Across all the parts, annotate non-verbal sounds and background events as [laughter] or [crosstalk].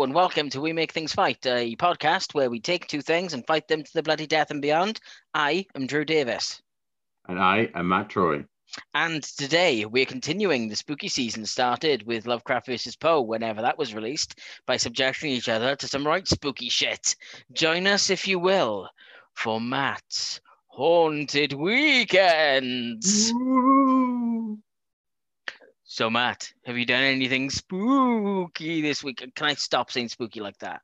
Hello and welcome to We Make Things Fight, a podcast where we take two things and fight them to the bloody death and beyond. I am Drew Davis. And I am Matt Troy. And today we're continuing the spooky season started with Lovecraft vs. Poe whenever that was released by subjecting each other to some right spooky shit. Join us if you will for Matt's Haunted Weekends. Ooh. So Matt, have you done anything spooky this week? Can I stop saying spooky like that?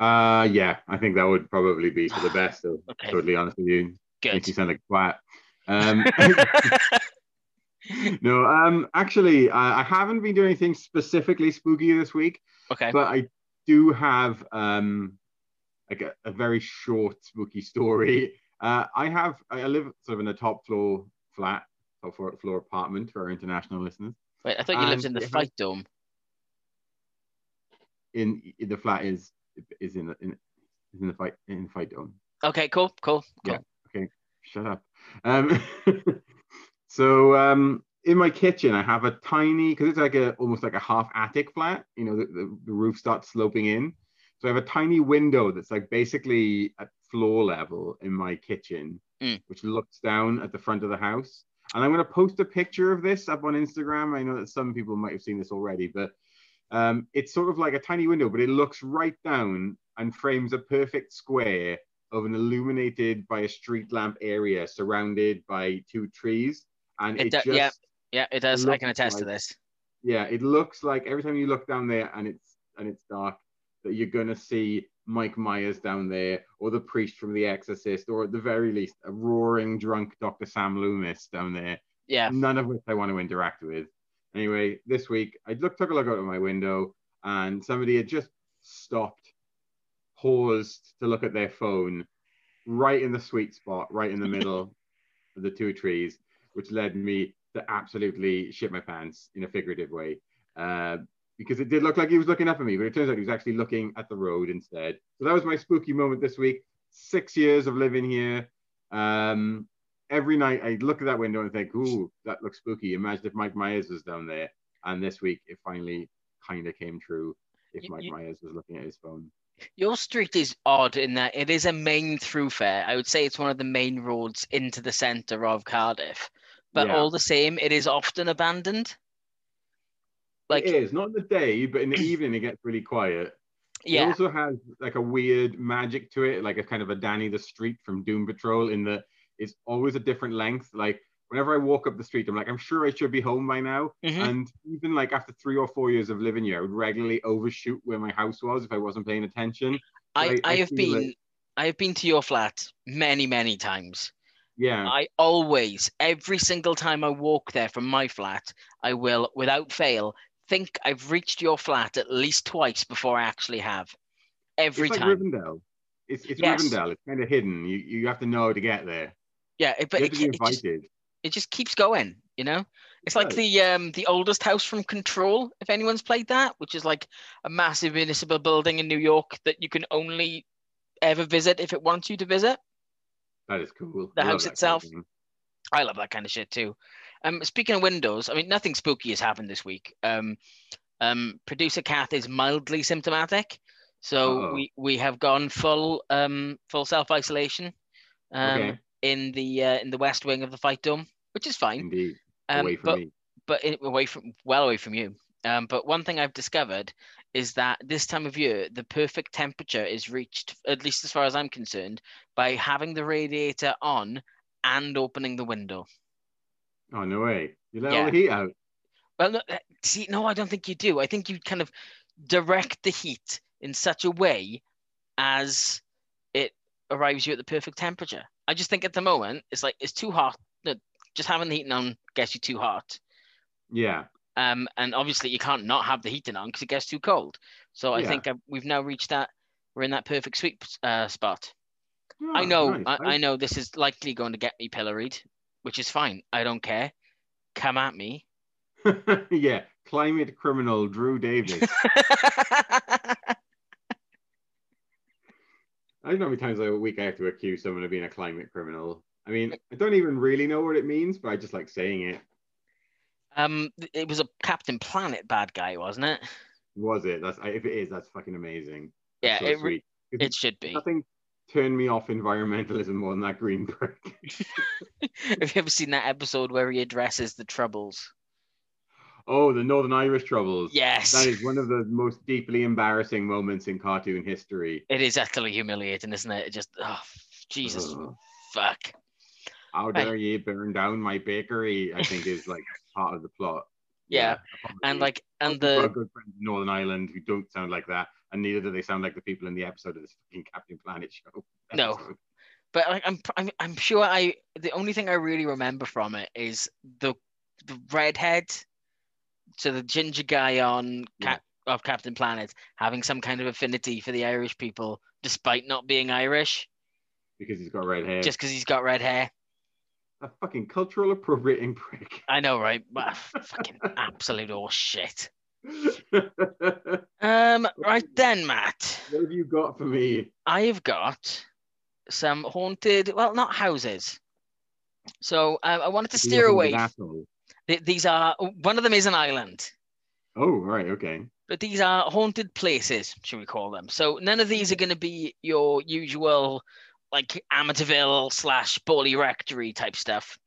Uh, yeah, I think that would probably be for the [sighs] best. Be Okay. Totally honest with you, Good. makes you sound like twat. Um, [laughs] [laughs] no, um, actually, I, I haven't been doing anything specifically spooky this week, okay. but I do have um, like a, a very short spooky story. Uh, I have I live sort of in a top floor flat, top floor, floor apartment for our international listeners. Wait, I thought you lived in the fight dome. In, in the flat is is in the in, is in the fight in fight dome. Okay, cool, cool, cool. Yeah. Okay, shut up. Um, [laughs] so um, in my kitchen, I have a tiny because it's like a almost like a half attic flat. You know, the, the, the roof starts sloping in. So I have a tiny window that's like basically at floor level in my kitchen, Mm. which looks down at the front of the house. And I'm going to post a picture of this up on Instagram. I know that some people might have seen this already, but um, it's sort of like a tiny window, but it looks right down and frames a perfect square of an illuminated by a street lamp area surrounded by two trees. And It it, do- just, yeah. Yeah, it does. I can attest to this. yeah, it looks like every time you look down there and it's and it's dark, that you're gonna see Mike Myers down there, or the priest from The Exorcist, or at the very least, a roaring drunk Dr. Sam Loomis down there. Yeah. None of which I want to interact with. Anyway, this week I looked, took a look out of my window, and somebody had just stopped, paused to look at their phone, right in the sweet spot, right in the middle [laughs] of the two trees, which led me to absolutely shit my pants in a figurative way. Uh, because it did look like he was looking up at me, but it turns out he was actually looking at the road instead. So that was my spooky moment this week. Six years of living here. Um, every night I look at that window and think, ooh, that looks spooky. Imagine if Mike Myers was down there. And this week it finally kind of came true if Mike you- Myers was looking at his phone. Your street is odd in that it is a main thoroughfare. I would say it's one of the main roads into the centre of Cardiff. But Yeah. all the same, it is often abandoned. Like, it is, not in the day, but in the [clears throat] evening it gets really quiet. It also has like a weird magic to it, like a kind of a Danny the Street from Doom Patrol, in that it's always a different length. Like whenever I walk up the street, I'm like, I'm sure I should be home by now. Mhm. And even like after three or four years of living here, I would regularly overshoot where my house was if I wasn't paying attention. I, I- I I have been like- I have been to your flat many, many times. Yeah, I always, every single time I walk there from my flat, I will, without fail, think I've reached your flat at least twice before I actually have. Every it's like time. Rivendell. It's, it's Yes. Rivendell. It's kind of hidden. You you have to know to get there. Yeah, it, but it, it just, it just keeps going, you know? It's like the um the oldest house from Control, if anyone's played that, which is like a massive municipal building in New York that you can only ever visit if it wants you to visit. That is cool. The I house that kind of itself. I love that kind of shit too. Um, speaking of windows, I mean, nothing spooky has happened this week. Um, um, producer Kath is mildly symptomatic, so Uh-oh. we we have gone full um full self isolation, um, Okay. in the uh, in the west wing of the fight dome, which is fine. Indeed. Um, Away from but me. but in, away from well away from you. Um, but one thing I've discovered is that this time of year, the perfect temperature is reached, at least as far as I'm concerned, by having the radiator on and opening the window. Oh no way. You let Yeah. all the heat out. Well, no, uh, see, no, I don't think you do. I think you kind of direct the heat in such a way as it arrives you at the perfect temperature. I just think at the moment it's like it's too hot. No, Just having the heating on gets you too hot. Yeah. Um, and obviously you can't not have the heating on because it gets too cold. So I Yeah. think uh, we've now reached that. We're in that perfect sweet uh, spot. I Oh, know, nice. I, I know this is likely going to get me pilloried, which is fine. I don't care. Come at me. [laughs] yeah, climate criminal Drew Davis. [laughs] I don't know how many times a week I have to accuse someone of being a climate criminal. I mean, I don't even really know what it means, but I just like saying it. um, it was a Captain Planet bad guy, wasn't it? Was it? That's if it is, that's fucking amazing. Yeah, so it, re- it should be. Nothing turned me off environmentalism more than that green brick. [laughs] Have you ever seen that episode where he addresses the troubles? oh, the Northern Irish troubles. Yes. That is one of the most deeply embarrassing moments in cartoon history. It is utterly humiliating, isn't it? It just, oh, Jesus, Ugh. fuck. How Right. dare ye burn down my bakery? I think is like [laughs] part of the plot. Yeah, And like, and the good friends in Northern Ireland who don't sound like that, and neither do they sound like the people in the episode of this fucking Captain Planet show. [laughs] No. episode. but like, I'm, I'm, I'm sure I. The only thing I really remember from it is the, the redhead, to the ginger guy on Cap, of Captain Planet having some kind of affinity for the Irish people, despite not being Irish, because he's got red hair. just because he's got red hair. a fucking cultural appropriating prick. I know, right? [laughs] Fucking absolute horse shit. [laughs] Um, right then, Matt. What have you got for me? I have got some haunted, well, not houses. So uh, I wanted to steer away. These are one of them is an island, Oh, right, okay. but these are haunted places, should we call them? So none of these are going to be your usual like Amityville slash Borley Rectory type stuff,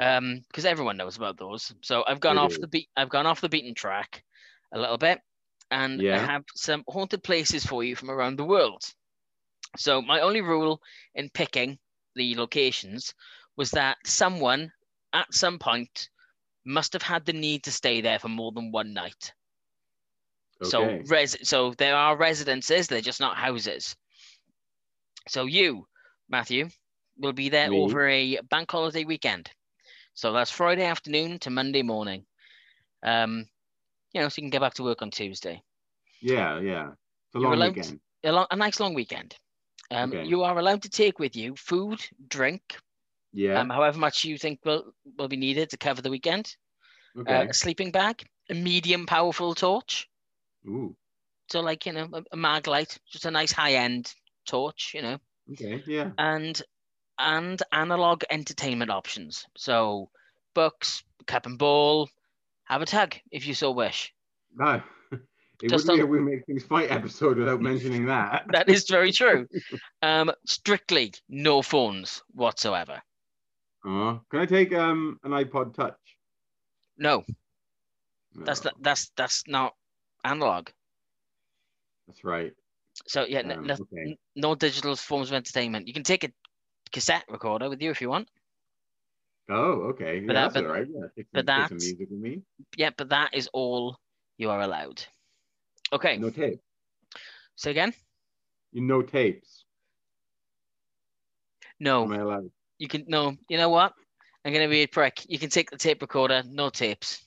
um, because everyone knows about those. So I've gone They off do. the beat. I've gone off the beaten track a little bit, and I have some haunted places for you from around the world. So my only rule in picking the locations was that someone at some point must have had the need to stay there for more than one night. So res so there are residences, they're just not houses. So you, Matthew, will be there Me? over a bank holiday weekend. So that's Friday afternoon to Monday morning. Um, you know, so you can get back to work on Tuesday. Yeah, yeah. It's a long weekend. A, long, a nice long weekend. Um, Okay. You are allowed to take with you food, drink, Yeah. um, however much you think will will be needed to cover the weekend. okay. Uh, a sleeping bag, a medium powerful torch. Ooh. So like you know, a, a mag light, just a nice high end torch, you know, Okay. Yeah. and and analog entertainment options. So books, cup and ball, have a tag if you so wish. No. [laughs] It Just wouldn't be on- a We Make Things Fight episode without mentioning that. [laughs] That is very true. [laughs] um, strictly no phones whatsoever. Oh, can I take um an iPod Touch? No, that's not, that's that's not analog. That's right. So yeah, Um, no, okay. no digital forms of entertainment. You can take a cassette recorder with you if you want. Oh, okay. Yeah, But that- that's but- all right. Yeah, take but some, take some that's- music with me. Yeah, but that is all you are allowed. Okay, No tape. so again, You no tapes. no, Am I allowed? you can no. You know what? I'm gonna be a prick. You can take the tape recorder, no tapes.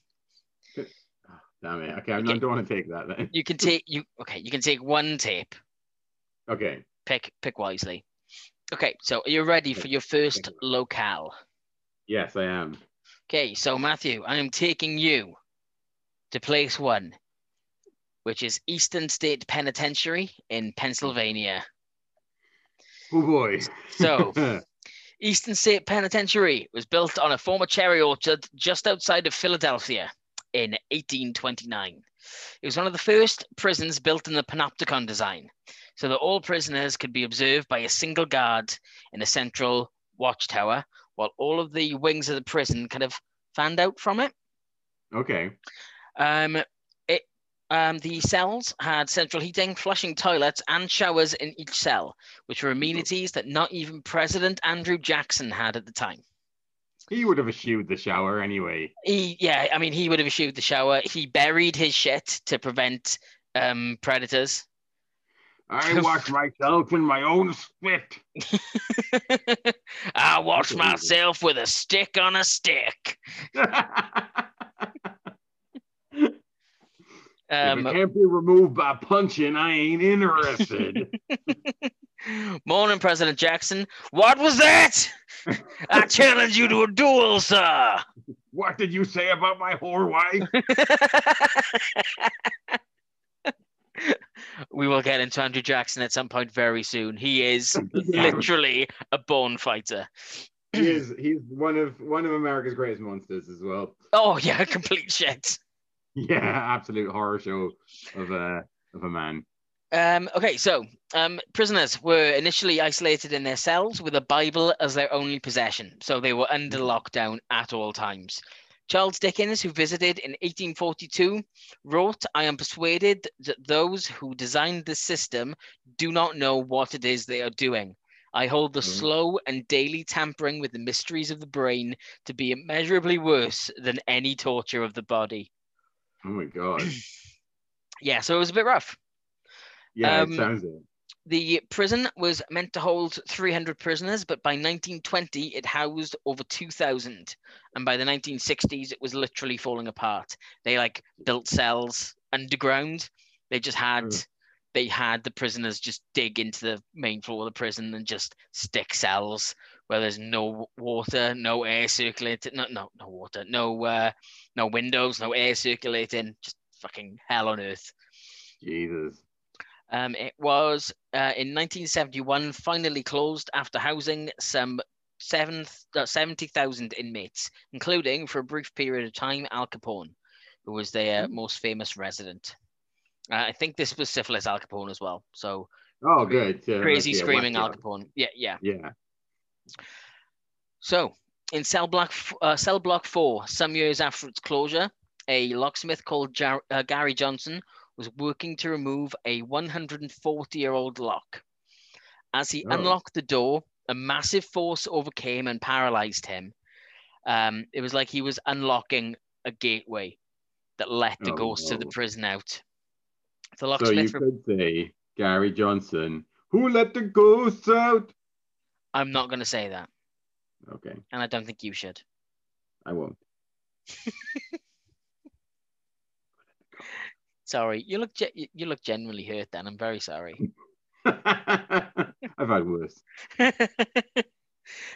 Ah, Damn it. Okay, I Okay. don't want to take that then. You can [laughs] take you. Okay, you can take one tape. Okay. Pick pick wisely. Okay, so are you ready for your first locale? Yes, I am. Okay, so Matthew, I am taking you to place one, which is Eastern State Penitentiary in Pennsylvania. Oh boy. So, [laughs] Eastern State Penitentiary was built on a former cherry orchard just outside of Philadelphia in 1829. It was one of the first prisons built in the panopticon design, so that all prisoners could be observed by a single guard in a central watchtower, while all of the wings of the prison kind of fanned out from it. okay. Um, it um, the cells had central heating, flushing toilets, and showers in each cell, which were amenities that not even President Andrew Jackson had at the time. He would have eschewed the shower anyway. He, yeah, I mean, he would have issued the shower. He buried his shit to prevent um, predators. I wash myself in my own spit. [laughs] I wash myself with a stick on a stick. [laughs] if Um, it can't be removed by punching, I ain't interested. [laughs] morning, President Jackson. What was that? I challenge you to a duel, sir. what did you say about my whore wife? We will get into Andrew Jackson at some point very soon. He is [laughs] literally a bone fighter. he is he's one of one of America's greatest monsters as well. Oh yeah, [laughs] complete shit. Yeah, absolute horror show of a of a man. Um, okay, so um, prisoners were initially isolated in their cells with a Bible as their only possession, so they were under lockdown at all times. Charles Dickens, who visited in 1842, wrote, I am persuaded that those who designed this system do not know what it is they are doing. I hold the Mhm. slow and daily tampering with the mysteries of the brain to be immeasurably worse than any torture of the body. Oh my god. [clears throat] Yeah, so it was a bit rough. Yeah, Um, it sounds it. The prison was meant to hold 300 prisoners, but by 1920 it housed over 2,000. And by the 1960s, it was literally falling apart. They like built cells underground. They just had Mm. they had the prisoners just dig into the main floor of the prison and just stick cells where there's no water, no air circulating, no no no water, no uh, no windows, no air circulating, just fucking hell on earth. Jesus. Um, it was uh, in 1971 finally closed after housing some seven, uh, 70,000 inmates, including for a brief period of time Al Capone, who was their Hmm. most famous resident. Uh, I think this was syphilis Al Capone as well. So Oh, good. Yeah, crazy screaming Al Capone. Yeah, yeah. Yeah. So in cell block uh, cell block four, some years after its closure, a locksmith called Jar- uh, Gary Johnson was working to remove a 140 year old lock. As he Oh. unlocked the door, a massive force overcame and paralyzed him. Um, it was like he was unlocking a gateway that let the Oh, ghosts of the prison out. The So you locksmith, re- could say Gary Johnson, who let the ghosts out? I'm not going to say that, Okay, and I don't think you should. I won't. [laughs] Sorry, you look ge- you- look genuinely hurt. Then I'm very sorry. [laughs] I've had worse. [laughs]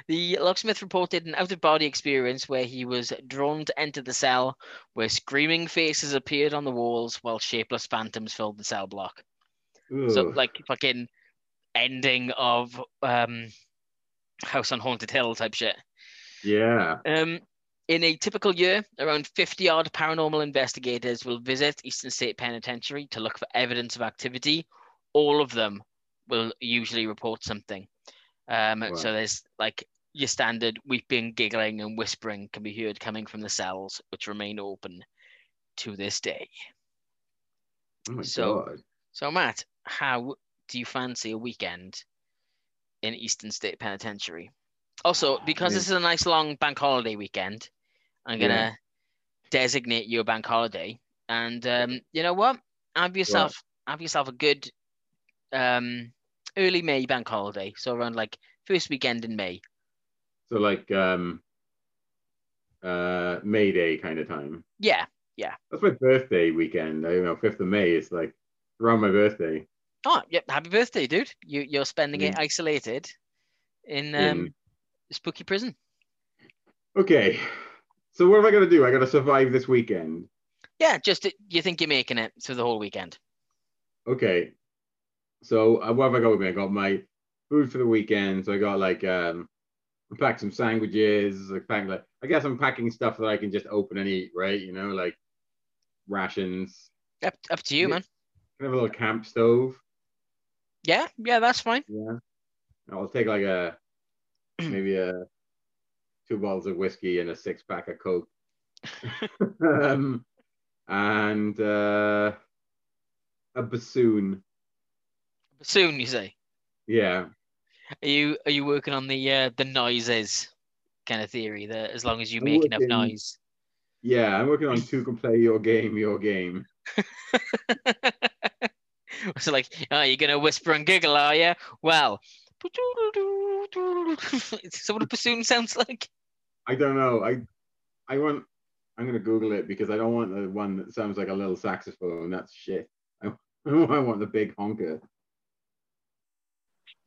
the locksmith reported an out of body experience where he was drawn to enter the cell, where screaming faces appeared on the walls while shapeless phantoms filled the cell block. So, like, fucking ending of um, House on Haunted Hill type shit. yeah. Um, in a typical year, around 50 odd paranormal investigators will visit Eastern State Penitentiary to look for evidence of activity. All of them will usually report something. Um. So there's like your standard weeping, giggling, and whispering can be heard coming from the cells, which remain open to this day. Oh my So- god. So, Matt, how do you fancy a weekend in Eastern State Penitentiary? Also, because mean- this is a nice long bank holiday weekend, I'm gonna Yeah. designate you a bank holiday, and um, you know what? Have yourself have yourself a good um, early May bank holiday. So around like first weekend in May. So like um uh May Day kind of time. Yeah. Yeah. That's my birthday weekend. I don't know, fifth of May is like around my birthday. Oh, yep. Happy birthday, dude! You you're spending it isolated in um, In- spooky prison. Okay. So what am I gonna do? I gotta survive this weekend. Yeah, just you think you're making it through the whole weekend. Okay. So uh, what have I got with me? I got my food for the weekend. So I got like um I packed some sandwiches. I packed like I guess I'm packing stuff that I can just open and eat, right? You know, like rations. Up, up to you, Yeah. man. I have a little camp stove. Yeah, yeah, that's fine. Yeah. I'll take like a [clears throat] maybe a two bottles of whiskey and a six pack of coke. [laughs] um, and uh, a bassoon. Bassoon, you say. Yeah. Are you are you working on the uh, the noises kind of theory that as long as you I'm make enough noise? Yeah, I'm working on two can play your game, your game. [laughs] so like, oh, you're gonna whisper and giggle, are you? Well, [laughs] so what a bassoon sounds like. I don't know. I I want I'm gonna Google it because I don't want the one that sounds like a little saxophone. That's shit. I, [laughs] I want the big honker.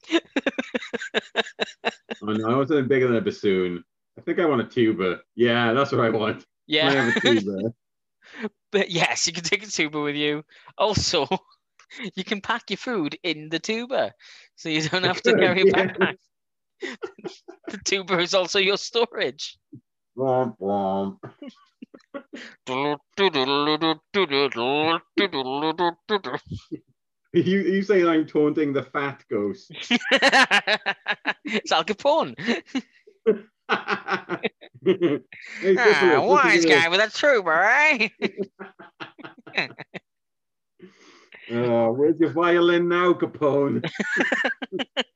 [laughs] oh no, I want something bigger than a bassoon. I think I want a tuba. Yeah, that's what I want. I Yeah, have a tuba. [laughs] but yes, you can take a tuba with you. Also, you can pack your food in the tuba, so you don't have to carry a yeah. backpack. The tuba is also your storage. Womp womp. You you saying I'm taunting the fat ghost? it's Al Capone. [laughs] Hey, Ah, Syphilis, wise guy with a tuba, eh? this. [laughs] Oh, where's your violin now, Capone? [laughs]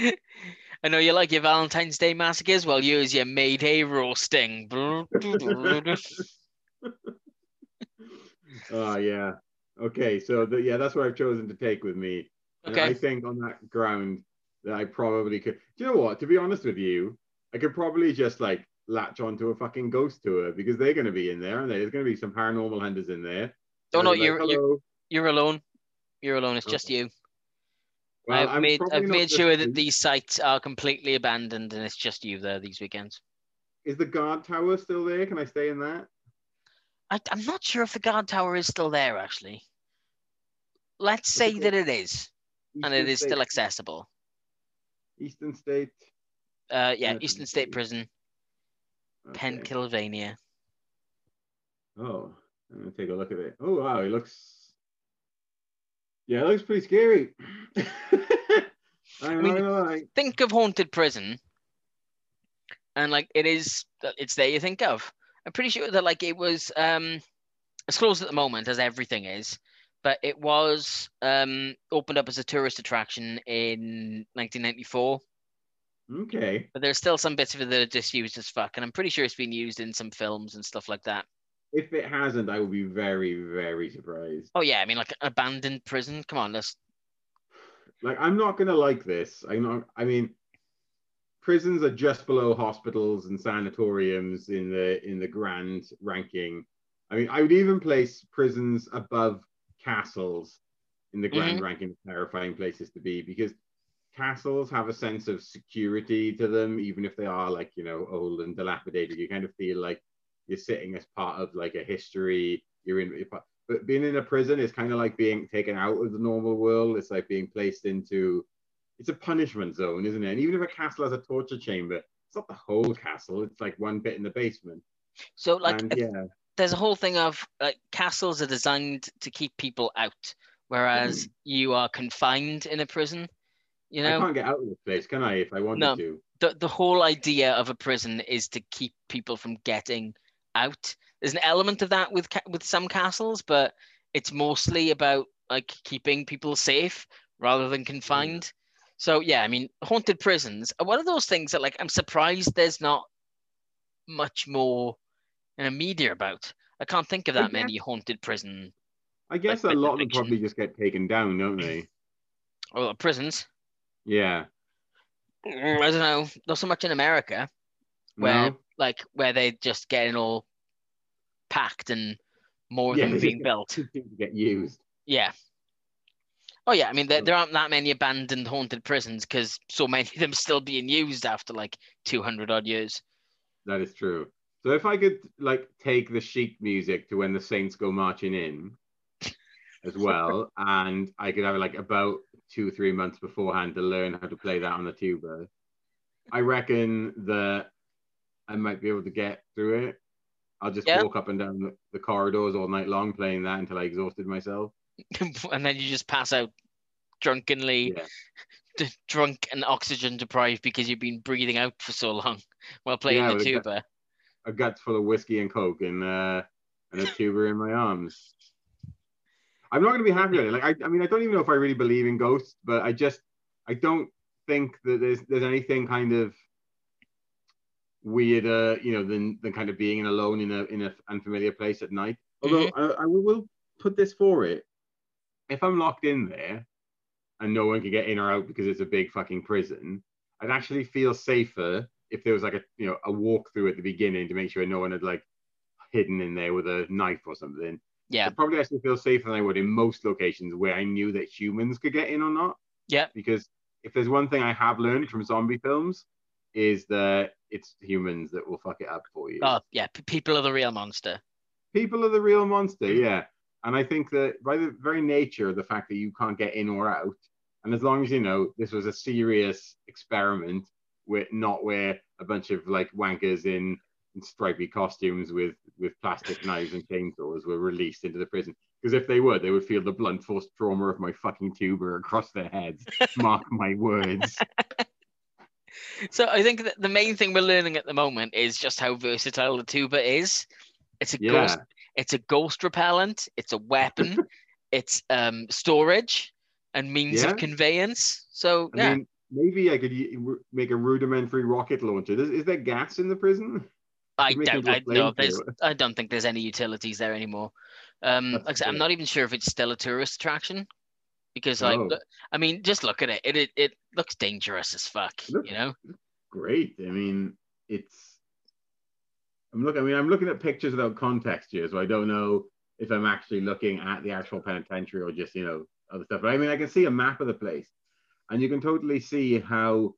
[laughs] I know you like your Valentine's Day massacres. Well, you use your May Day roasting. Oh [laughs] yeah. Okay, so the, yeah, that's what I've chosen to take with me. And I think on that ground that I probably could. Do you know what? To be honest with you, I could probably just like latch onto a fucking ghost tour because they're going to be in there, and there's going to be some paranormal hunters in there. Oh no, be like, you're, you're you're alone. You're alone. It's just Okay. you. Well, I've I'm made I've made sure that these sites are completely abandoned and it's just you there these weekends. Is the guard tower still there? Can I stay in that? I, I'm not sure if the guard tower is still there actually. Let's say that it is, and it is State- still accessible. Eastern State. Uh, yeah, Eastern it's- State Prison, Okay. Pennsylvania. Oh, I'm gonna take a look at it. Oh wow, it looks. Yeah, it looks pretty scary. [clears throat] [laughs] I'm mean- not. Think of haunted prison, and like it is, it's there. You think of. I'm pretty sure that like it was um, it's closed at the moment as everything is, but it was um opened up as a tourist attraction in 1994. Okay. But there's still some bits of it that are just used as fuck, and I'm pretty sure it's been used in some films and stuff like that. If it hasn't, I will be very, very surprised. Oh yeah, I mean like abandoned prison. Come on, let's. Like, I'm not gonna like this. I'm not. I mean, prisons are just below hospitals and sanatoriums in the in the grand ranking. I mean, I would even place prisons above castles in the mm-hmm. grand ranking of terrifying places to be because castles have a sense of security to them, even if they are like you know old and dilapidated. You kind of feel like you're sitting as part of like a history. You're in, you're but being in a prison is kind of like being taken out of the normal world. It's like being placed into. It's a punishment zone, isn't it? And even if a castle has a torture chamber, it's not the whole castle. It's like one bit in the basement. So like, and yeah, there's a whole thing of like castles are designed to keep people out, whereas hmm. you are confined in a prison. You know, I can't get out of this place, can I? If I wanted No. to. the the whole idea of a prison is to keep people from getting out. There's an element of that with with some castles, but it's mostly about like keeping people safe rather than confined. So yeah, I mean, haunted prisons are one of those things that like I'm surprised there's not much more in a media about. I can't think of that many haunted prison I guess Like a lot of them probably just get taken down, don't they? or prisons. Yeah. Mm, I don't know, not so much in America. where No? Like where they just getting all packed and more Yeah, of them being built. to get used. Yeah. Oh yeah, I mean there, there aren't that many abandoned haunted prisons because so many of them still being used after like two hundred odd years. That is true. So if I could like take the sheet music to when the Saints go marching in [laughs] as well, and I could have like about two, three months beforehand to learn how to play that on the tuba, I reckon that I might be able to get through it. I'll just Yeah. walk up and down the, corridors all night long playing that until I exhausted myself. [laughs] and then you just pass out drunkenly Yeah. [laughs] drunk and oxygen deprived because you've been breathing out for so long [laughs] while playing Yeah, the with a gut- tuba. A gut full of whiskey and coke and uh, and a tuba in my arms. I'm not going to be happy with it. Like I, I mean, I don't even know if I really believe in ghosts, but I just I don't think that there's there's anything kind of weirder, you know, than than kind of being alone in a in an unfamiliar place at night. Although mm-hmm. I, I will put this for it: if I'm locked in there and no one can get in or out because it's a big fucking prison, I'd actually feel safer if there was like a you know a walkthrough at the beginning to make sure no one had like hidden in there with a knife or something. Yeah. I'd probably actually feel safer than I would in most locations where I knew that humans could get in or not. Yeah. Because if there's one thing I have learned from zombie films, is that it's humans that will fuck it up for you. Oh yeah, p- people are the real monster. People are the real monster, mm. yeah. And I think that by the very nature of the fact that you can't get in or out, and as long as you know this was a serious experiment with not where a bunch of like wankers in in stripy costumes with with plastic [laughs] knives and chainsaws were released into the prison. Because if they were, they would feel the blunt force trauma of my fucking tuber across their heads. Mark my words. [laughs] So I think that the main thing we're learning at the moment is just how versatile the tuba is. It's a Yeah. ghost. It's a ghost repellent. It's a weapon. [laughs] it's um, storage and means Yeah. of conveyance. So I yeah, mean, maybe I could make a rudimentary rocket launcher. Is, is there gas in the prison? I make doubt. into a I no, I don't think there's any utilities there anymore. Um, like I I'm not even sure if it's still a tourist attraction because, like, Oh. I mean, just look at it. It it, it looks dangerous as fuck. Look- You know. Great. I mean, it's. I'm looking. I mean, I'm looking at pictures without context here, so I don't know if I'm actually looking at the actual penitentiary or just you know other stuff. But I mean, I can see a map of the place, and you can totally see how,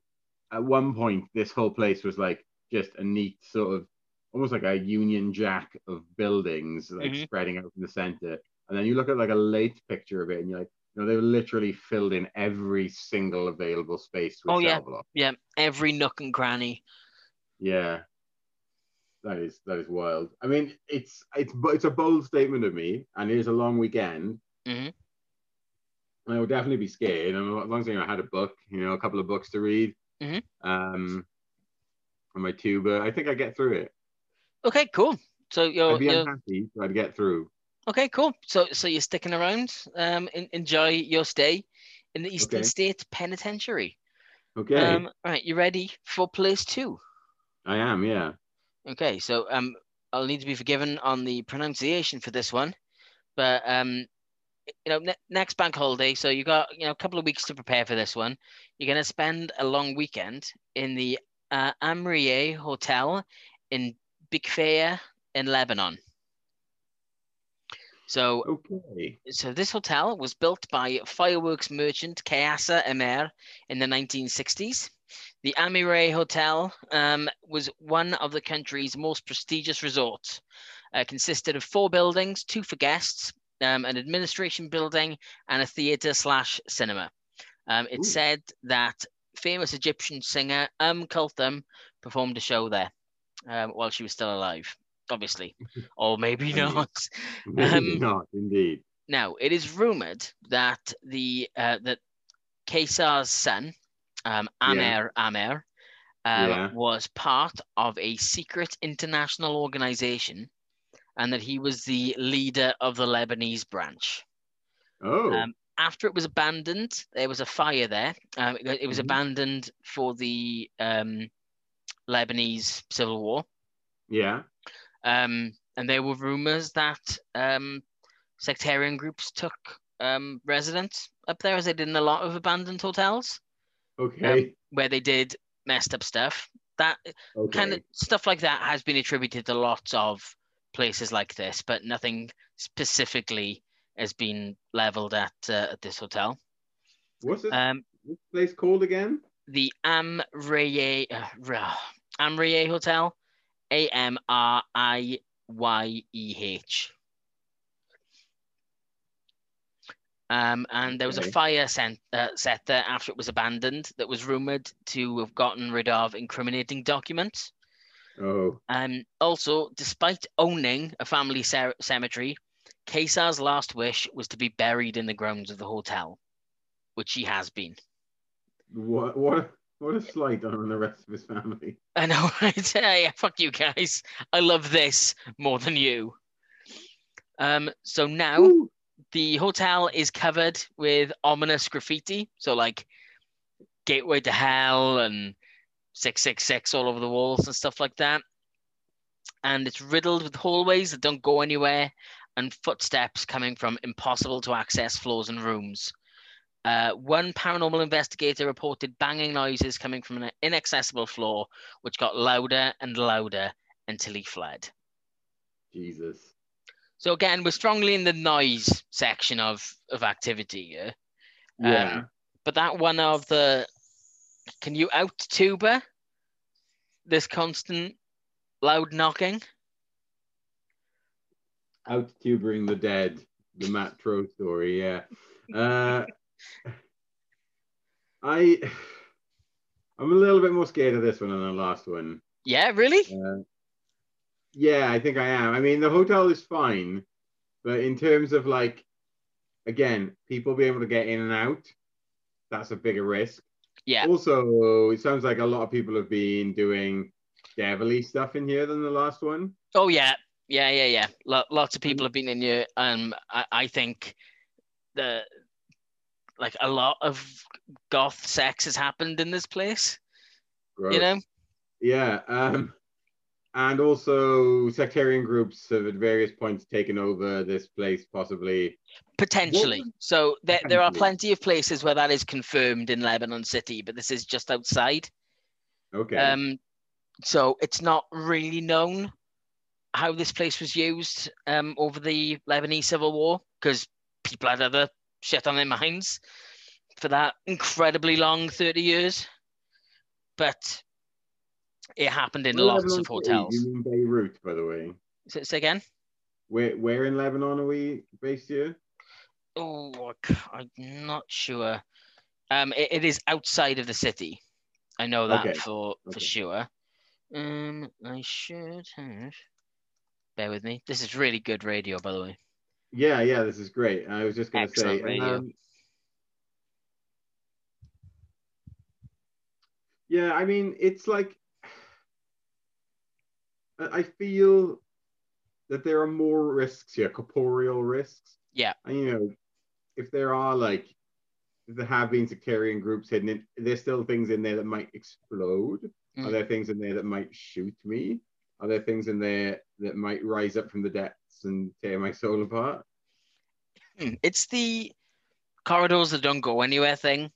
at one point, this whole place was like just a neat sort of, almost like a Union Jack of buildings, like Mhm. spreading out from the center. And then you look at like a late picture of it, and you're like, no, they were literally filled in every single available space with Oh, yeah. block. Yeah, every nook and cranny. Yeah, that is that is wild. I mean, it's it's but it's a bold statement of me, and it is a long weekend. Mhm. I would definitely be scared. And as long as you know, I had a book, you know, a couple of books to read, Mhm. um, on my tuba, I think I get through it. Okay, cool. So you're, I'd be you're unhappy, but I'd get through. Okay, cool. So so you're sticking around. Um, en- enjoy your stay in the Eastern Okay. State Penitentiary. Okay, Um, all right, you ready for place two? I am. Yeah. Okay, so um, I'll need to be forgiven on the pronunciation for this one, but um, you know, ne- next bank holiday, so you got you know a couple of weeks to prepare for this one. You're gonna spend a long weekend in the uh, Amriye Hotel in Bikfaya in Lebanon. So Okay. so this hotel was built by fireworks merchant Kayasa Emer in the 1960s. The Amire Hotel um, was one of the country's most prestigious resorts. Uh, consisted of four buildings, two for guests, um, an administration building, and a theatre slash cinema. Um, it's Ooh. said that famous Egyptian singer Um Kulthum performed a show there um, while she was still alive, obviously, or maybe not. [laughs] Maybe Um, not, indeed. Now, it is rumored that the uh, that Caesar's son, um, Amer Amer, um, Yeah. was part of a secret international organization, and that he was the leader of the Lebanese branch. Oh. Um, after it was abandoned, there was a fire there. Um, it, it was Mhm. abandoned for the um, Lebanese civil war. yeah. Um, and there were rumors that um, sectarian groups took um, residence up there, as they did in a lot of abandoned hotels, Okay. where they did messed up stuff. That okay. kind of stuff like that has been attributed to lots of places like this, but nothing specifically has been leveled at uh, at this hotel. What's this, Um, this place called again? the Amriye uh, Hotel, A M R I Y E H. Um, and there was a fire sent, uh, set there after it was abandoned that was rumored to have gotten rid of incriminating documents. Oh. Um, also, despite owning a family ce- cemetery, Caesar's last wish was to be buried in the grounds of the hotel, which he has been. What what what a slight on the rest of his family. I know, [laughs] right? yeah, fuck you guys. I love this more than you. Um, so now the hotel is covered with ominous graffiti. So like Gateway to Hell and 666 all over the walls and stuff like that. And it's riddled with hallways that don't go anywhere and footsteps coming from impossible to access floors and rooms. Uh, one paranormal investigator reported banging noises coming from an inaccessible floor, which got louder and louder until he fled. Jesus. So again, we're strongly in the noise section of of activity here. Yeah. Um, but that one of the can you out tuba this constant loud knocking? Out tubering the dead, the Matt Tro story, yeah. Uh I I'm a little bit more scared of this one than the last one. Yeah, really? Uh, Yeah, I think I am. I mean, the hotel is fine, but in terms of like, again, people being able to get in and out, that's a bigger risk. Yeah. Also, it sounds like a lot of people have been doing devilly stuff in here than the last one. Oh yeah, yeah, yeah, yeah. Lo- lots of people have been in here. Um, I, I think the like a lot of goth sex has happened in this place. Gross. You know, Yeah. Um, and also, sectarian groups have at various points taken over this place, possibly. potentially. was- So there, there are plenty of places where that is confirmed in Lebanon City, but this is just outside. Okay. Um, so it's not really known how this place was used um, over the Lebanese Civil War because people had other shit on their minds for that incredibly long 30 years. But it happened in lots Lebanon of hotels. Mean Beirut, by the way? Say, say again? Where, where in Lebanon are we based here? Oh, I'm not sure. Um, it, it is outside of the city. I know that Okay, for for okay. sure. Um, I should have. Bear with me. This is really good radio, by the way. Yeah, yeah, this is great. I was just going to say. Um, yeah, I mean, it's like I feel that there are more risks here, corporeal risks. Yeah. And you know, if there are like if there have been sectarian groups hidden in, there's still things in there that might explode. Are Mm. there things in there that might shoot me? Are there things in there that might rise up from the depths and tear my soul apart? Hmm, It's the corridors that don't go anywhere thing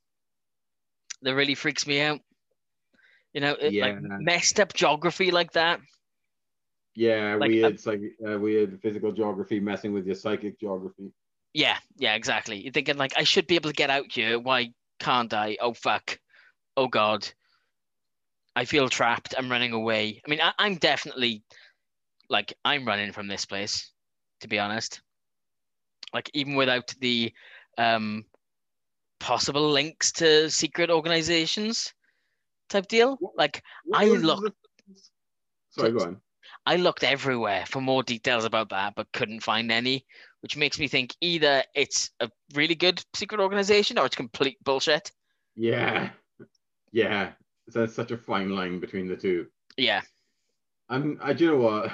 that really freaks me out. You know, it, like messed up geography like that. Yeah, Like, weird, like uh, weird physical geography messing with your psychic geography. Yeah, yeah, exactly. You're thinking like I should be able to get out here. Why can't I? Oh fuck. Oh god. I feel trapped. I'm running away. I mean, I, I'm definitely like I'm running from this place, to be honest. Like even without the um possible links to secret organizations type deal. Like What I was look- the- Sorry, go on. I looked everywhere for more details about that, but couldn't find any, which makes me think either it's a really good secret organization or it's complete bullshit. Yeah, yeah. So there's such a fine line between the two. Yeah. I'm. I do you know what?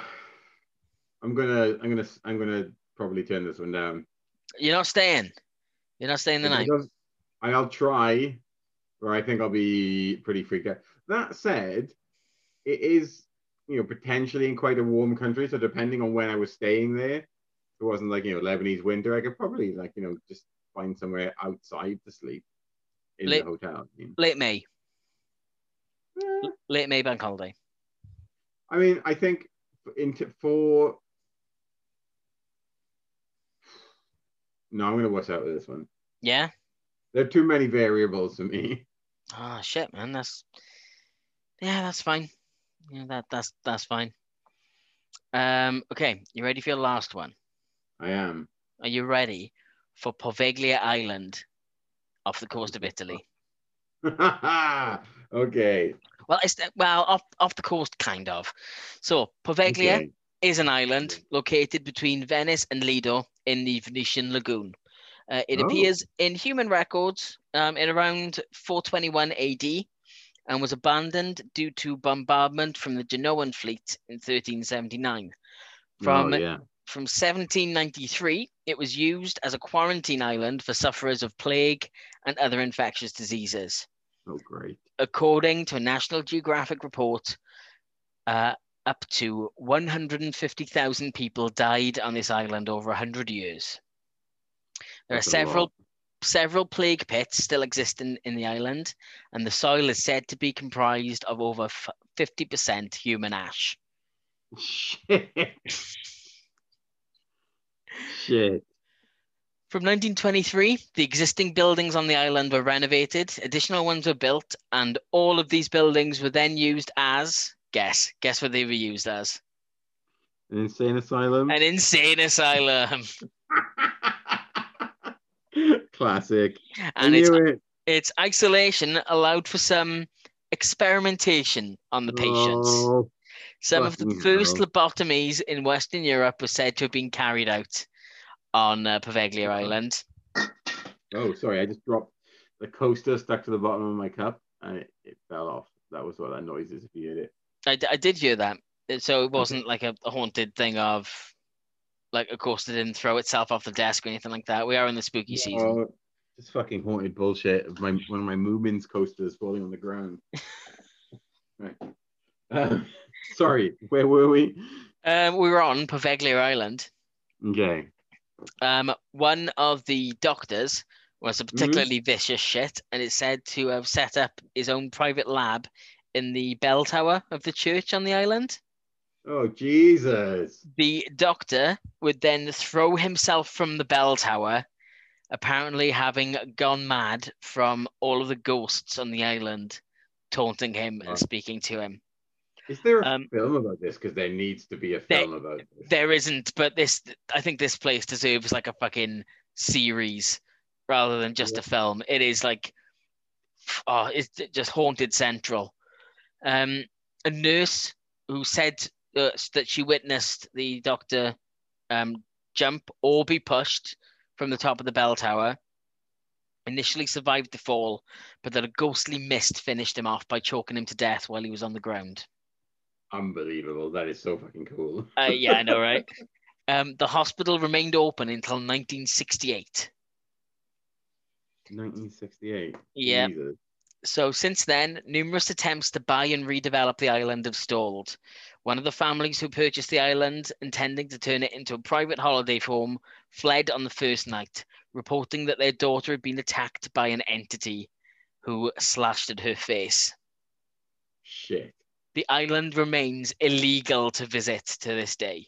I'm gonna. I'm gonna. I'm gonna probably turn this one down. You're not staying. You're not staying the night. I'll try, or I think I'll be pretty freaked out. That said, it is you know potentially in quite a warm country, so depending on when I was staying there, if it wasn't like you know Lebanese winter, I could probably like you know just find somewhere outside to sleep in Late- the hotel. I mean, Late May. eh, Late May bank holiday. I mean, I think into for. No, I'm gonna watch out with this one. Yeah? There are too many variables for me. Oh shit, man. That's yeah, that's fine. Yeah, that that's that's fine. Um, okay, you ready for your last one? I am. Are you ready for Poveglia Island off the coast of Italy? [laughs] okay. Well, it's well off off the coast, kind of. So Poveglia okay. is an island located between Venice and Lido in the Venetian lagoon. Uh, it Oh. appears in human records um, in around 421 AD and was abandoned due to bombardment from the Genoan fleet in 1379. From oh, yeah. from 1793, it was used as a quarantine island for sufferers of plague and other infectious diseases. Oh, great. According to a National Geographic report, uh, up to 150,000 people died on this island over 100 years. There That's are several several plague pits still existing in, the island, and the soil is said to be comprised of over 50% human ash. [laughs] Shit. Shit. From 1923, the existing buildings on the island were renovated, additional ones were built, and all of these buildings were then used as guess, guess what they were used as? An insane asylum. An insane asylum. [laughs] Classic. And it's it. its isolation allowed for some experimentation on the patients. Oh, Some of the first hell. lobotomies in Western Europe were said to have been carried out on uh, Poveglia Uh-huh. Island. Oh, sorry, I just dropped the coaster stuck to the bottom of my cup and it, it fell off. That was what that noise is if you heard it. I, d- I did hear that. So it wasn't like a, a haunted thing of like a coaster didn't throw itself off the desk or anything like that. We are in the spooky season. Oh, just fucking haunted bullshit of my one of my Moomins coasters falling on the ground. [laughs] right. Uh, sorry, where were we? Um, we were on Poveglia Island. Okay. Um, one of the doctors was Mm-hmm. a particularly vicious shit, and is said to have set up his own private lab in the bell tower of the church on the island. Oh Jesus. The doctor would then throw himself from the bell tower, apparently having gone mad from all of the ghosts on the island taunting him Wow. and speaking to him. Is there a Um, film about this? Because there needs to be a There- film about this. There isn't, but this I think this place deserves like a fucking series rather than just a film. It is like oh, it's just haunted central. Um, a nurse who said uh, that she witnessed the doctor um, jump or be pushed from the top of the bell tower. Initially survived the fall, but that a ghostly mist finished him off by choking him to death while he was on the ground. Unbelievable. That is so fucking cool. Uh, yeah, I know, right? [laughs] Um, the hospital remained open until 1968. 1968. Yeah. Jesus. So since then, numerous attempts to buy and redevelop the island have stalled. One of the families who purchased the island, intending to turn it into a private holiday home, fled on the first night, reporting that their daughter had been attacked by an entity who slashed at her face. Shit. The island remains illegal to visit to this day.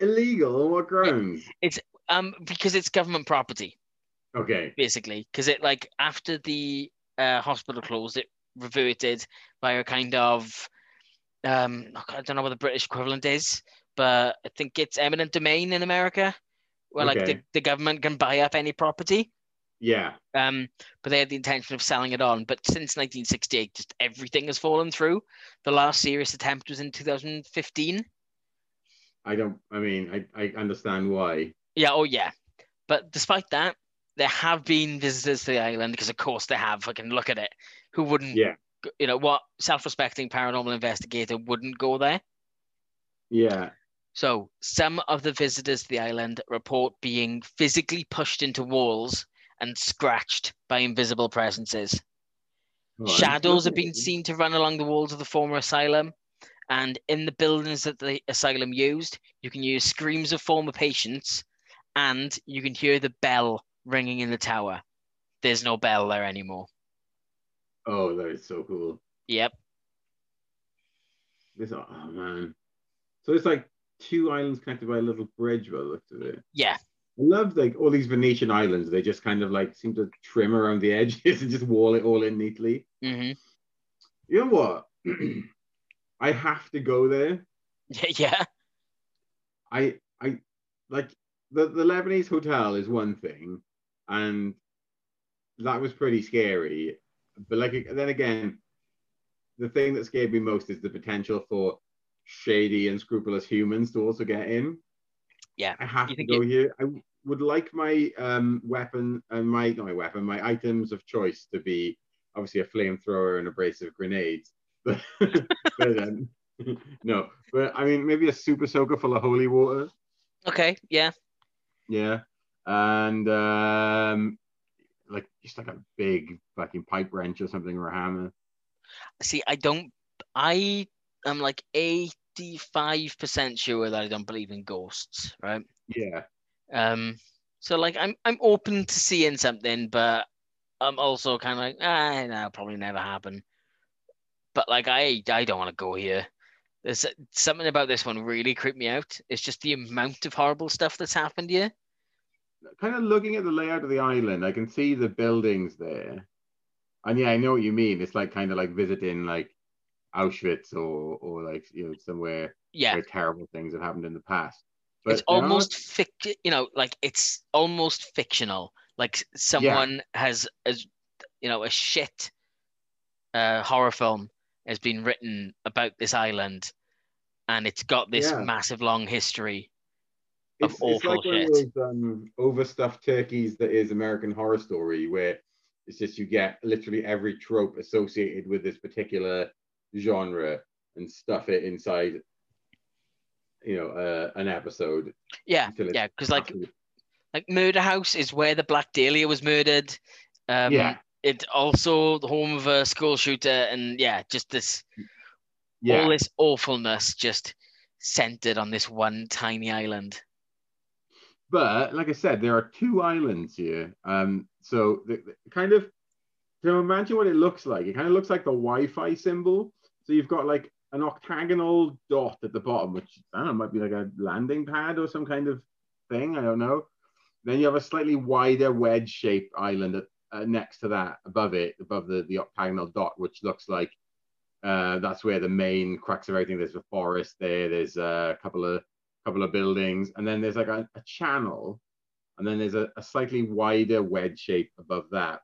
Illegal on what grounds? It's um, because it's government property. Okay. basically because it like after the uh, hospital closed it reverted by a kind of um i don't know what the british equivalent is but i think it's eminent domain in america where like the, the government can buy up any property Yeah. um but they had the intention of selling it on but since 1968 just everything has fallen through the last serious attempt was in 2015 I don't. I mean, I, I understand why. yeah oh yeah but despite that there have been visitors to the island because of course they have i can look at it who wouldn't Yeah. you know what self-respecting paranormal investigator wouldn't go there Yeah. so some of the visitors to the island report being physically pushed into walls and scratched by invisible presences right. shadows have been seen to run along the walls of the former asylum and in the buildings that the asylum used you can hear screams of former patients and you can hear the bell ringing in the tower there's no bell there anymore Oh, that is so cool. yep This. Oh man. So it's like two islands connected by a little bridge. By the looks of it. yeah I love like all these Venetian islands. They just kind of like seem to trim around the edges [laughs] and just wall it all in neatly. hmm You know what? [clears throat] I have to go there. [laughs] yeah I I like the the Lebanese hotel is one thing, and that was pretty scary. But like then again, the thing that scared me most is the potential for shady and scrupulous humans to also get in. Yeah. I have You to go here. I would like my um weapon and my not my weapon, my items of choice to be obviously a flamethrower and a brace of grenades. [laughs] But, but um, [laughs] no, but I mean maybe a super soaker full of holy water. okay yeah Yeah. And um like just like a big fucking pipe wrench or something or a hammer. See, I don't. I am like eighty-five percent sure that I don't believe in ghosts, right? Yeah. Um. So like, I'm I'm open to seeing something, but I'm also kind of like, ah, that'll probably never happen. But like, I I don't want to go here. There's something about this one really creeped me out. It's just the amount of horrible stuff that's happened here. Kind of looking at the layout of the island, I can see the buildings there. And yeah, I know what you mean. It's like kind of like visiting like Auschwitz or or like you know somewhere Yeah, where terrible things have happened in the past. it's there are- almost fic you know like it's almost fictional like someone has as you know a shit uh horror film has been written about this island and it's got this Yeah. massive long history. Of It's, it's like awful one of shit. those um, overstuffed turkeys that is American Horror Story, where it's just you get literally every trope associated with this particular genre and stuff it inside, you know, uh, an episode. Yeah, yeah, because like like Murder House is where the Black Dahlia was murdered. Um, Yeah. It also the home of a school shooter, and yeah, just this yeah, all this awfulness just centered on this one tiny island. But like I said, there are two islands here. Um, so the, the- kind of to imagine what it looks like. It kind of looks like the Wi-Fi symbol. So you've got like an octagonal dot at the bottom, which I don't know, might be like a landing pad or some kind of thing. I don't know. Then you have a slightly wider wedge-shaped island at, uh, next to that, above it, above the, the octagonal dot, which looks like uh, that's where the main crux of everything. There's a forest there. There's a couple of couple of buildings, and then there's like a, a channel, and then there's a, a slightly wider wedge shape above that,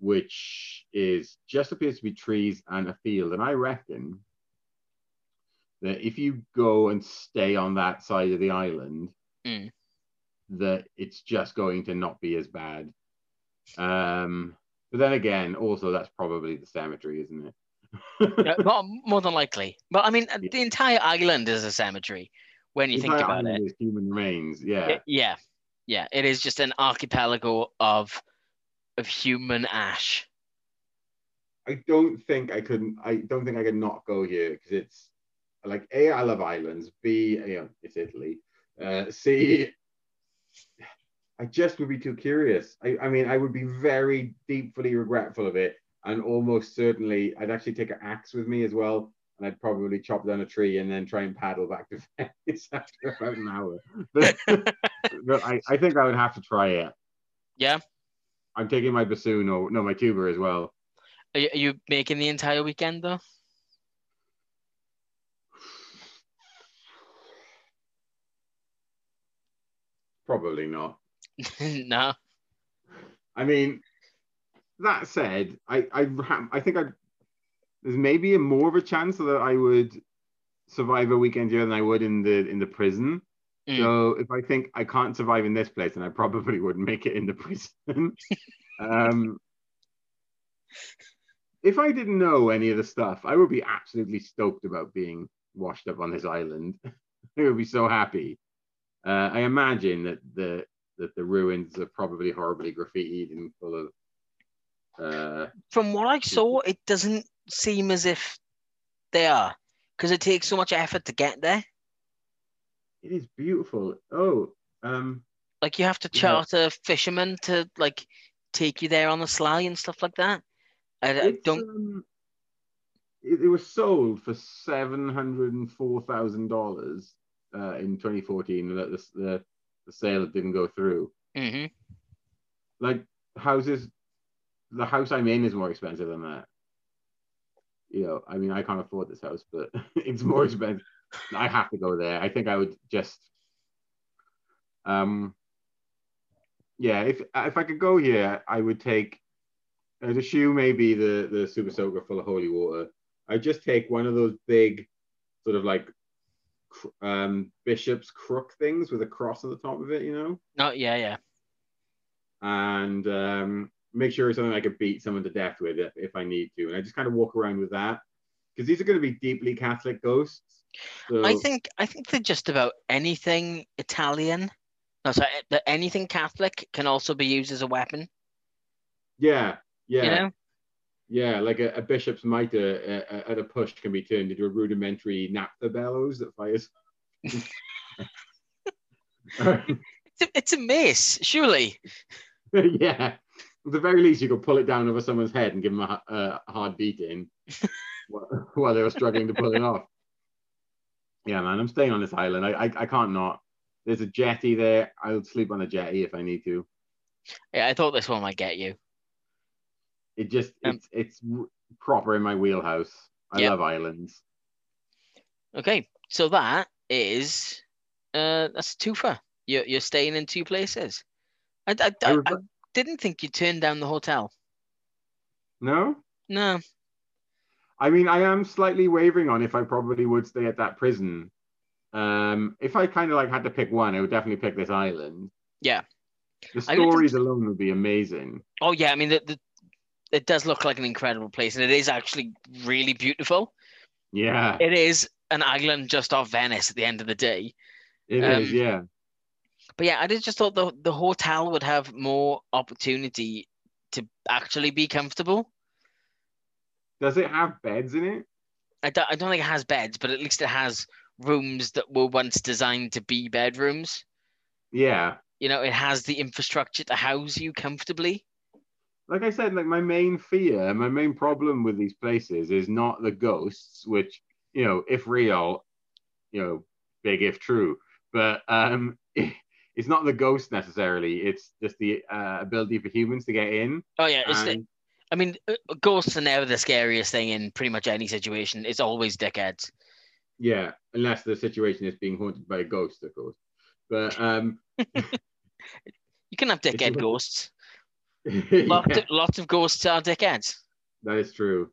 which is just appears to be trees and a field. And I reckon that if you go and stay on that side of the island, Mm. that it's just going to not be as bad. Um, but then again, also that's probably the cemetery, isn't it? [laughs] Yeah, more, more than likely. But I mean, Yeah. the entire island is a cemetery when you think about it. human remains. Yeah. Y- Yeah, yeah, it is just an archipelago of of human ash. I don't think I couldn't. I don't think I could not go here because it's like a. I love islands. B. You know, it's Italy. Uh, C. I just would be too curious. I, I mean, I would be very deeply regretful of it, and almost certainly, I'd actually take an axe with me as well, and I'd probably chop down a tree and then try and paddle back to [laughs] Venice after about an hour. But, [laughs] but I, I think I would have to try it. Yeah, I'm taking my bassoon or no, my tuba as well. are you, are you making the entire weekend though? Probably not. [laughs] no. I mean, that said, I I I think I there's maybe a more of a chance that I would survive a weekend here than I would in the in the prison. Mm. So if I think I can't survive in this place, then I probably [laughs] wouldn't make it in the prison. [laughs] um, if I didn't know any of the stuff, I would be absolutely stoked about being washed up on this island. [laughs] I would be so happy. Uh, I imagine that the that the ruins are probably horribly graffitied and full of. Uh, From what I saw, it doesn't seem as if they are because it takes so much effort to get there. it is beautiful. Oh, um, Like you have to Yeah. charter fishermen to like take you there on the sly and stuff like that. I, I don't. Um, it, it was sold for seven hundred and four thousand dollars uh, in 2014. and The, the the sale didn't go through. Mhm. Like houses, the house I'm in is more expensive than that. You know, I mean, I can't afford this house, but [laughs] it's more expensive. I have to go there. I think I would just, um, yeah. If if I could go here, I would take. I'd assume maybe the the super soaker full of holy water. I'd just take one of those big, sort of like, um, bishop's crook things with a cross at the top of it. You know Oh yeah, yeah. and um, make sure it's something I could beat someone to death with if, if I need to. And I just kind of walk around with that because these are going to be deeply Catholic ghosts. So, I think I think that just about anything Italian, no, sorry, that anything Catholic can also be used as a weapon. yeah, yeah, You know, yeah. Like a, a bishop's mitre uh, at a push can be turned into a rudimentary naphtha bellows that fires. [laughs] it's a, it's a mace, surely. [laughs] yeah. At the very least, you could pull it down over someone's head and give them a, ha- a hard beating [laughs] while while they were struggling to pull it off. Yeah, man, I'm staying on this island. I, I, I can't not. There's a jetty there. I'll sleep on a jetty if I need to. Yeah, I thought this one might get you. It just Um, it's it's proper in my wheelhouse. I Yep. love islands. Okay, so that is uh that's a twofer. You're you're staying in two places. I I, I I, I didn't think you turned down the hotel. No, No. I mean, I am slightly wavering on if I probably would stay at that prison. Um, if I kind of like had to pick one, I would definitely pick this island. Yeah. The stories alone would be amazing. Oh yeah, I mean the, the it does look like an incredible place, and it is actually really beautiful. Yeah, It is an island just off Venice at the end of the day. it um, is. Yeah, But yeah, I just thought the the hotel would have more opportunity to actually be comfortable. does it have beds in it? I don't, I don't think it has beds, but at least it has rooms that were once designed to be bedrooms. Yeah, You know, it has the infrastructure to house you comfortably. like I said, like my main fear, my main problem with these places is not the ghosts, which you know, if real, you know, big if true, but um, [laughs] it's not the ghost necessarily. It's just the uh, ability for humans to get in. Oh yeah, it's the, I mean, uh, ghosts are never the scariest thing in pretty much any situation. It's always dickheads. Yeah, unless the situation is being haunted by a ghost, of course. But um, [laughs] You can have dickhead ghosts. [laughs] yeah, Lots, of, lots of ghosts are dickheads. that is true.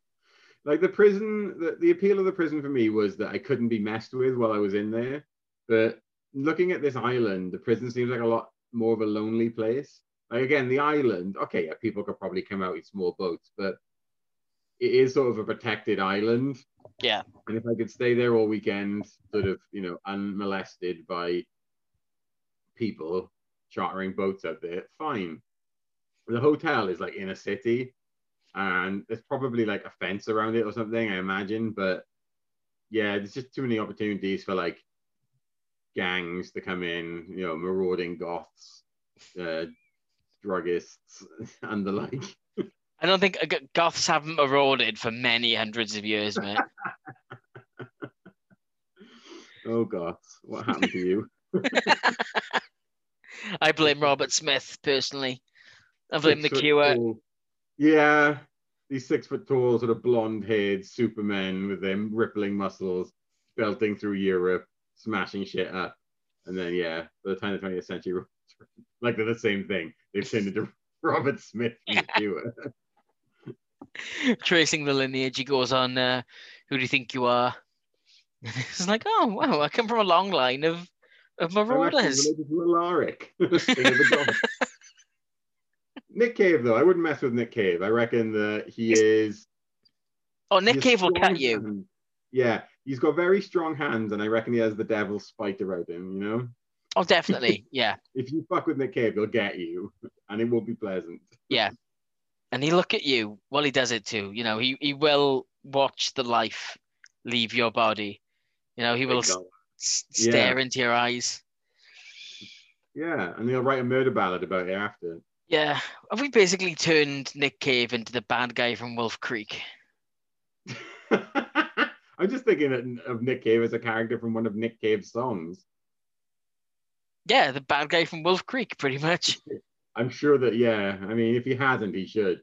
Like the prison, the, the appeal of the prison for me was that I couldn't be messed with while I was in there. But looking at this island, the prison seems like a lot more of a lonely place. Like again, the island, okay, yeah, people could probably come out in small boats, but it is sort of a protected island. Yeah. And if I could stay there all weekend, sort of, you know, unmolested by people chartering boats out there, fine. The hotel is like in a city, and there's probably like a fence around it or something, I imagine. But yeah, there's just too many opportunities for like gangs to come in, you know, marauding goths, uh, druggists, [laughs] and the like. I don't think uh, goths haven't marauded for many hundreds of years, mate. [laughs] Oh goths, what happened to you? [laughs] I blame Robert Smith personally. I blame the Six foot Cure. tall- Yeah, these six foot tall, sort of blonde haired supermen with them rippling muscles, belting through Europe, smashing shit up. And then, yeah, by the time the 20th century, rolls like they're the same thing. They've turned into [laughs] Robert Smith and [laughs] Tracing the lineage, he goes on, uh, Who do you think you are? [laughs] it's like, oh, wow, I come from a long line of, of marauders. related to the King of the Goths. Nick Cave, though, I wouldn't mess with Nick Cave. I reckon that he is Oh, Nick Cave will cut you. Yeah, he's got very strong hands, and I reckon he has the devil's spite about him. You know, Oh, definitely. [laughs] Yeah. if you fuck with Nick Cave, he'll get you, [laughs] and it won't be pleasant. Yeah. [laughs] And he look at you while he does it too. You know, he, he will watch the life leave your body. You know, he will s- s- Yeah. stare into your eyes. Yeah, and he'll write a murder ballad about it after. Yeah. Have we basically turned Nick Cave into the bad guy from Wolf Creek? I'm just thinking of- Nick Cave as a character from one of Nick Cave's songs. Yeah, the bad guy from Wolf Creek, pretty much. [laughs] I'm sure that, yeah. I mean, if he hasn't, he should.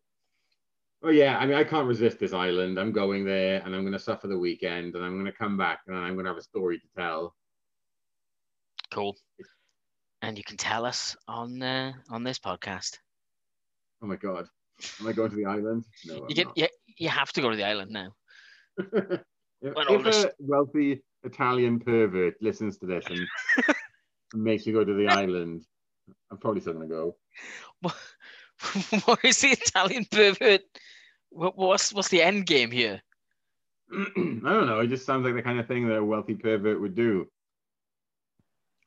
Oh yeah, I mean, I can't resist this island. I'm going there, and I'm going to suffer the weekend, and I'm going to come back, and I'm going to have a story to tell. Cool. And you can tell us on uh, on this podcast. Oh my god, am I going to the island? No, I'm You get not. you, you have to go to the island now. [laughs] if if a wealthy Italian pervert listens to this and [laughs] makes me go to the island, I'm probably still going to go. What, [laughs] what is the Italian pervert? What, what's what's the end game here? [clears throat] I don't know. It just sounds like the kind of thing that a wealthy pervert would do.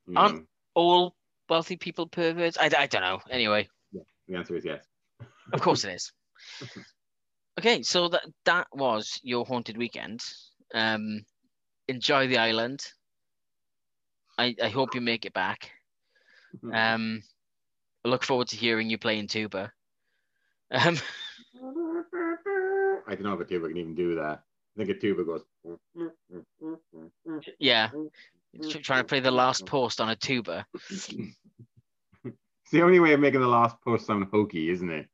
You Aren't- know, All wealthy people perverts? I, I don't know. Anyway, yeah, the answer is yes. of course it is. [laughs] Okay, so that that was your haunted weekend. Um, enjoy the island. I I hope you make it back. Um, I look forward to hearing you playing tuba. Um, [laughs] I don't know if a tuba can even do that. I think a tuba goes. [laughs] yeah, trying to play the last post on a tuba. [laughs] It's the only way of making the last post sound hokey, isn't it?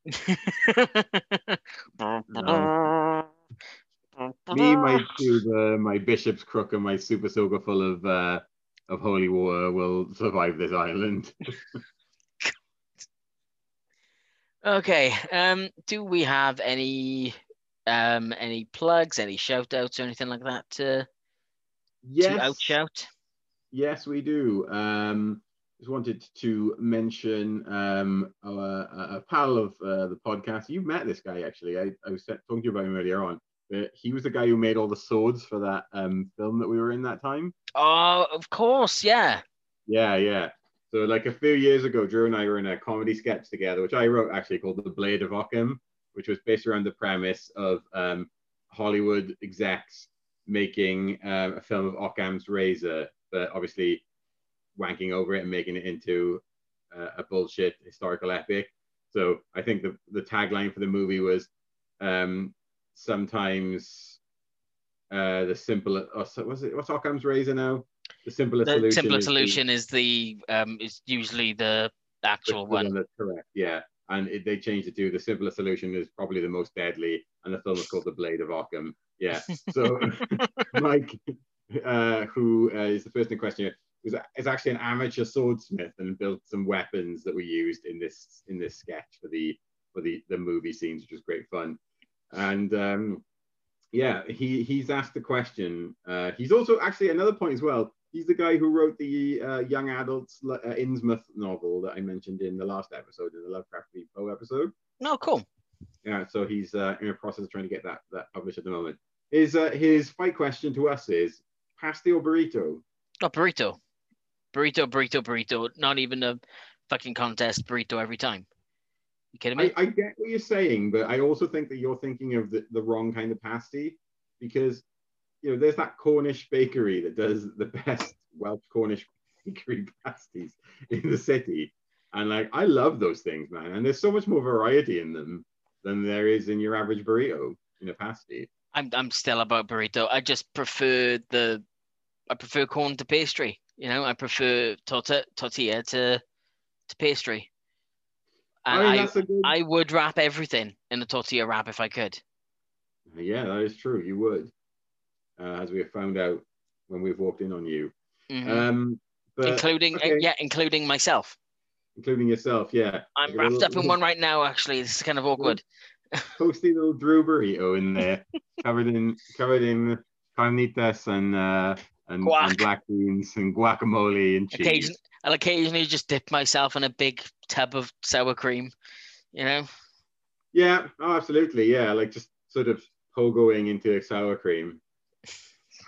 Me, my tuba, my bishop's crook, and my super soaker full of uh, of holy water will survive this island. [laughs] Okay. Um, do we have any Um, any plugs, any shout outs or anything like that to, Yes. to outshout? Yes, we do. Um, just wanted to mention um, our, a a pal of uh, the podcast. You've met this guy actually. I, I was talking to you about him earlier on. But he was the guy who made all the swords for that um, film that we were in that time. Oh, of course, yeah. Yeah, yeah. So like a few years ago, Drew and I were in a comedy sketch together, which I wrote actually called The Blade of Ockham, which was based around the premise of um, Hollywood execs making um, a film of Occam's Razor, but obviously wanking over it and making it into uh, a bullshit historical epic. So I think the, the tagline for the movie was um, sometimes uh, the simple, oh, so- what's it, what's Occam's Razor now? The simplest The solution. simpler is the- solution is the um is usually the actual one. that's correct, yeah. And it, they changed it to the simpler solution is probably the most deadly, and the film is called The Blade of Ockham. Yeah. So [laughs] [laughs] Mike, uh, who uh, is the person in question, was is actually an amateur swordsmith and built some weapons that were used in this in this sketch for the for the the movie scenes, which was great fun. And um, yeah, he he's asked the question. Uh, he's also actually another point as well. He's the guy who wrote the uh, young adults uh, Innsmouth novel that I mentioned in the last episode, in the Lovecraft. Poe episode. No, cool. Yeah, so he's uh, in the process of trying to get that that published at the moment. His uh, his fight question to us is pasty or burrito? Oh, burrito. Burrito, burrito, burrito. Not even a fucking contest. Burrito every time. You kidding me? I, I get what you're saying, but I also think that you're thinking of the, the wrong kind of pasty because you know there's that Cornish bakery that does the best Welsh Cornish bakery pasties in the city, and like I love those things, man. And there's so much more variety in them than there is in your average burrito in a pasty. I'm I'm still about burrito. I just prefer the I prefer corn to pastry. You know, I prefer torta, tortilla to to pastry. And I mean, I, good. I would wrap everything in a tortilla wrap if I could. Yeah, that is true. You would, uh, as we have found out when we've walked in on you. Mhm. Um, but, including okay. yeah, including myself. including yourself. Yeah, I'm Like wrapped little- up in one right now. Actually, this is kind of awkward. [laughs] toasty little Drew burrito in there, covered in covered in carnitas and uh, and, and black beans and guacamole and cheese. Occasion, I'll occasionally just dip myself in a big tub of sour cream. You know, Yeah, oh, absolutely. Yeah, like just sort of pogoing into sour cream.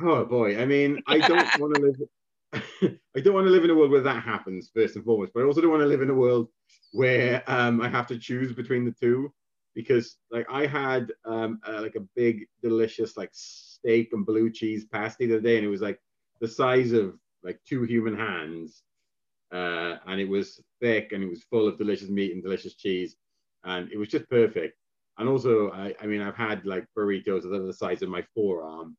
Oh boy, I mean, I don't [laughs] want to live. [laughs] I don't want to live in a world where that happens first and foremost, but I also don't want to live in a world where um, I have to choose between the two because, like, I had um, uh, like a big, delicious like steak and blue cheese pasty the other day, and it was like the size of like two human hands, uh, and it was thick and it was full of delicious meat and delicious cheese, and it was just perfect. And also, I, I mean, I've had like burritos that are the size of my forearm,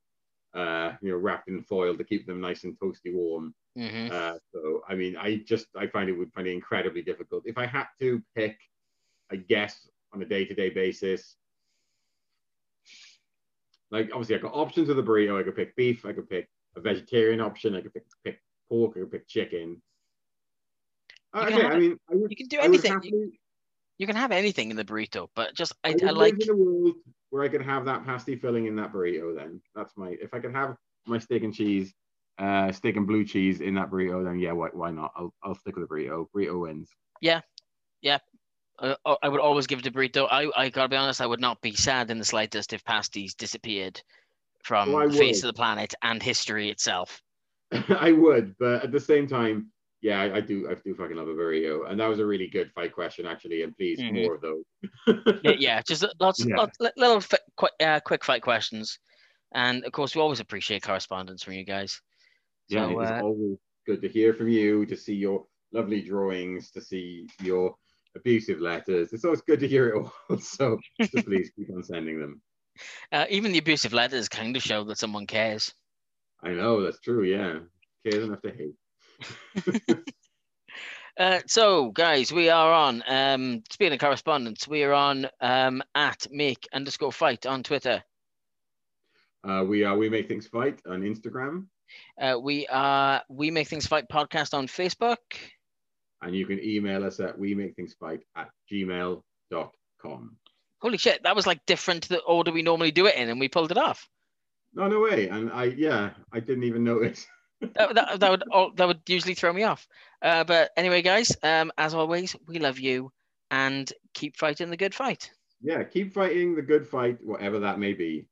uh, you know, wrapped in foil to keep them nice and toasty warm. hmm Uh, so, I mean, I just I find it would find it incredibly difficult. If I had to pick, I guess on a day-to-day basis, like obviously I got options with the burrito. I could pick beef. I could pick a vegetarian option. I could pick, pick pork. I could pick chicken. You Okay, have I mean, I would, you can do anything. happily- You can have anything in the burrito, but just I, I, I like in a world where I could have that pasty filling in that burrito. Then that's my. If I could have my steak and cheese, uh, steak and blue cheese in that burrito, then yeah, why, why not? I'll, I'll stick with the burrito. Burrito wins. Yeah, yeah. Uh, I would always give it a burrito. I I gotta be honest, I would not be sad in the slightest if pasties disappeared from the face of the planet and history itself. [laughs] I would, but at the same time, yeah, I, I do. I do fucking love a burrito, and that was a really good fight question actually. And please, Mhm. more of those. [laughs] yeah, yeah, just lots, Yeah. lots little fi- quick, uh, quick fight questions, and of course we always appreciate correspondence from you guys. Yeah, So, it's uh, always good to hear from you, to see your lovely drawings, to see your abusive letters. It's always good to hear it all. [laughs] So, so please keep on sending them. [laughs] Uh, even the abusive letters kind of show that someone cares. I know that's true. Yeah, cares enough to hate. [laughs] Uh, so, guys, we are on. Um, speaking of correspondence, we are on um, at make underscore fight on Twitter. Uh, we are we make things fight on Instagram, Uh, we are we make things fight podcast on Facebook. and you can email us at we make things fight at gmail.com. Holy shit, that was like different to the order we normally do it in, and we pulled it off. No, no way. And I, yeah, I didn't even notice. [laughs] that, that, that would all, that would usually throw me off. Uh, but anyway, guys, um, as always, we love you and keep fighting the good fight. Yeah, keep fighting the good fight, whatever that may be.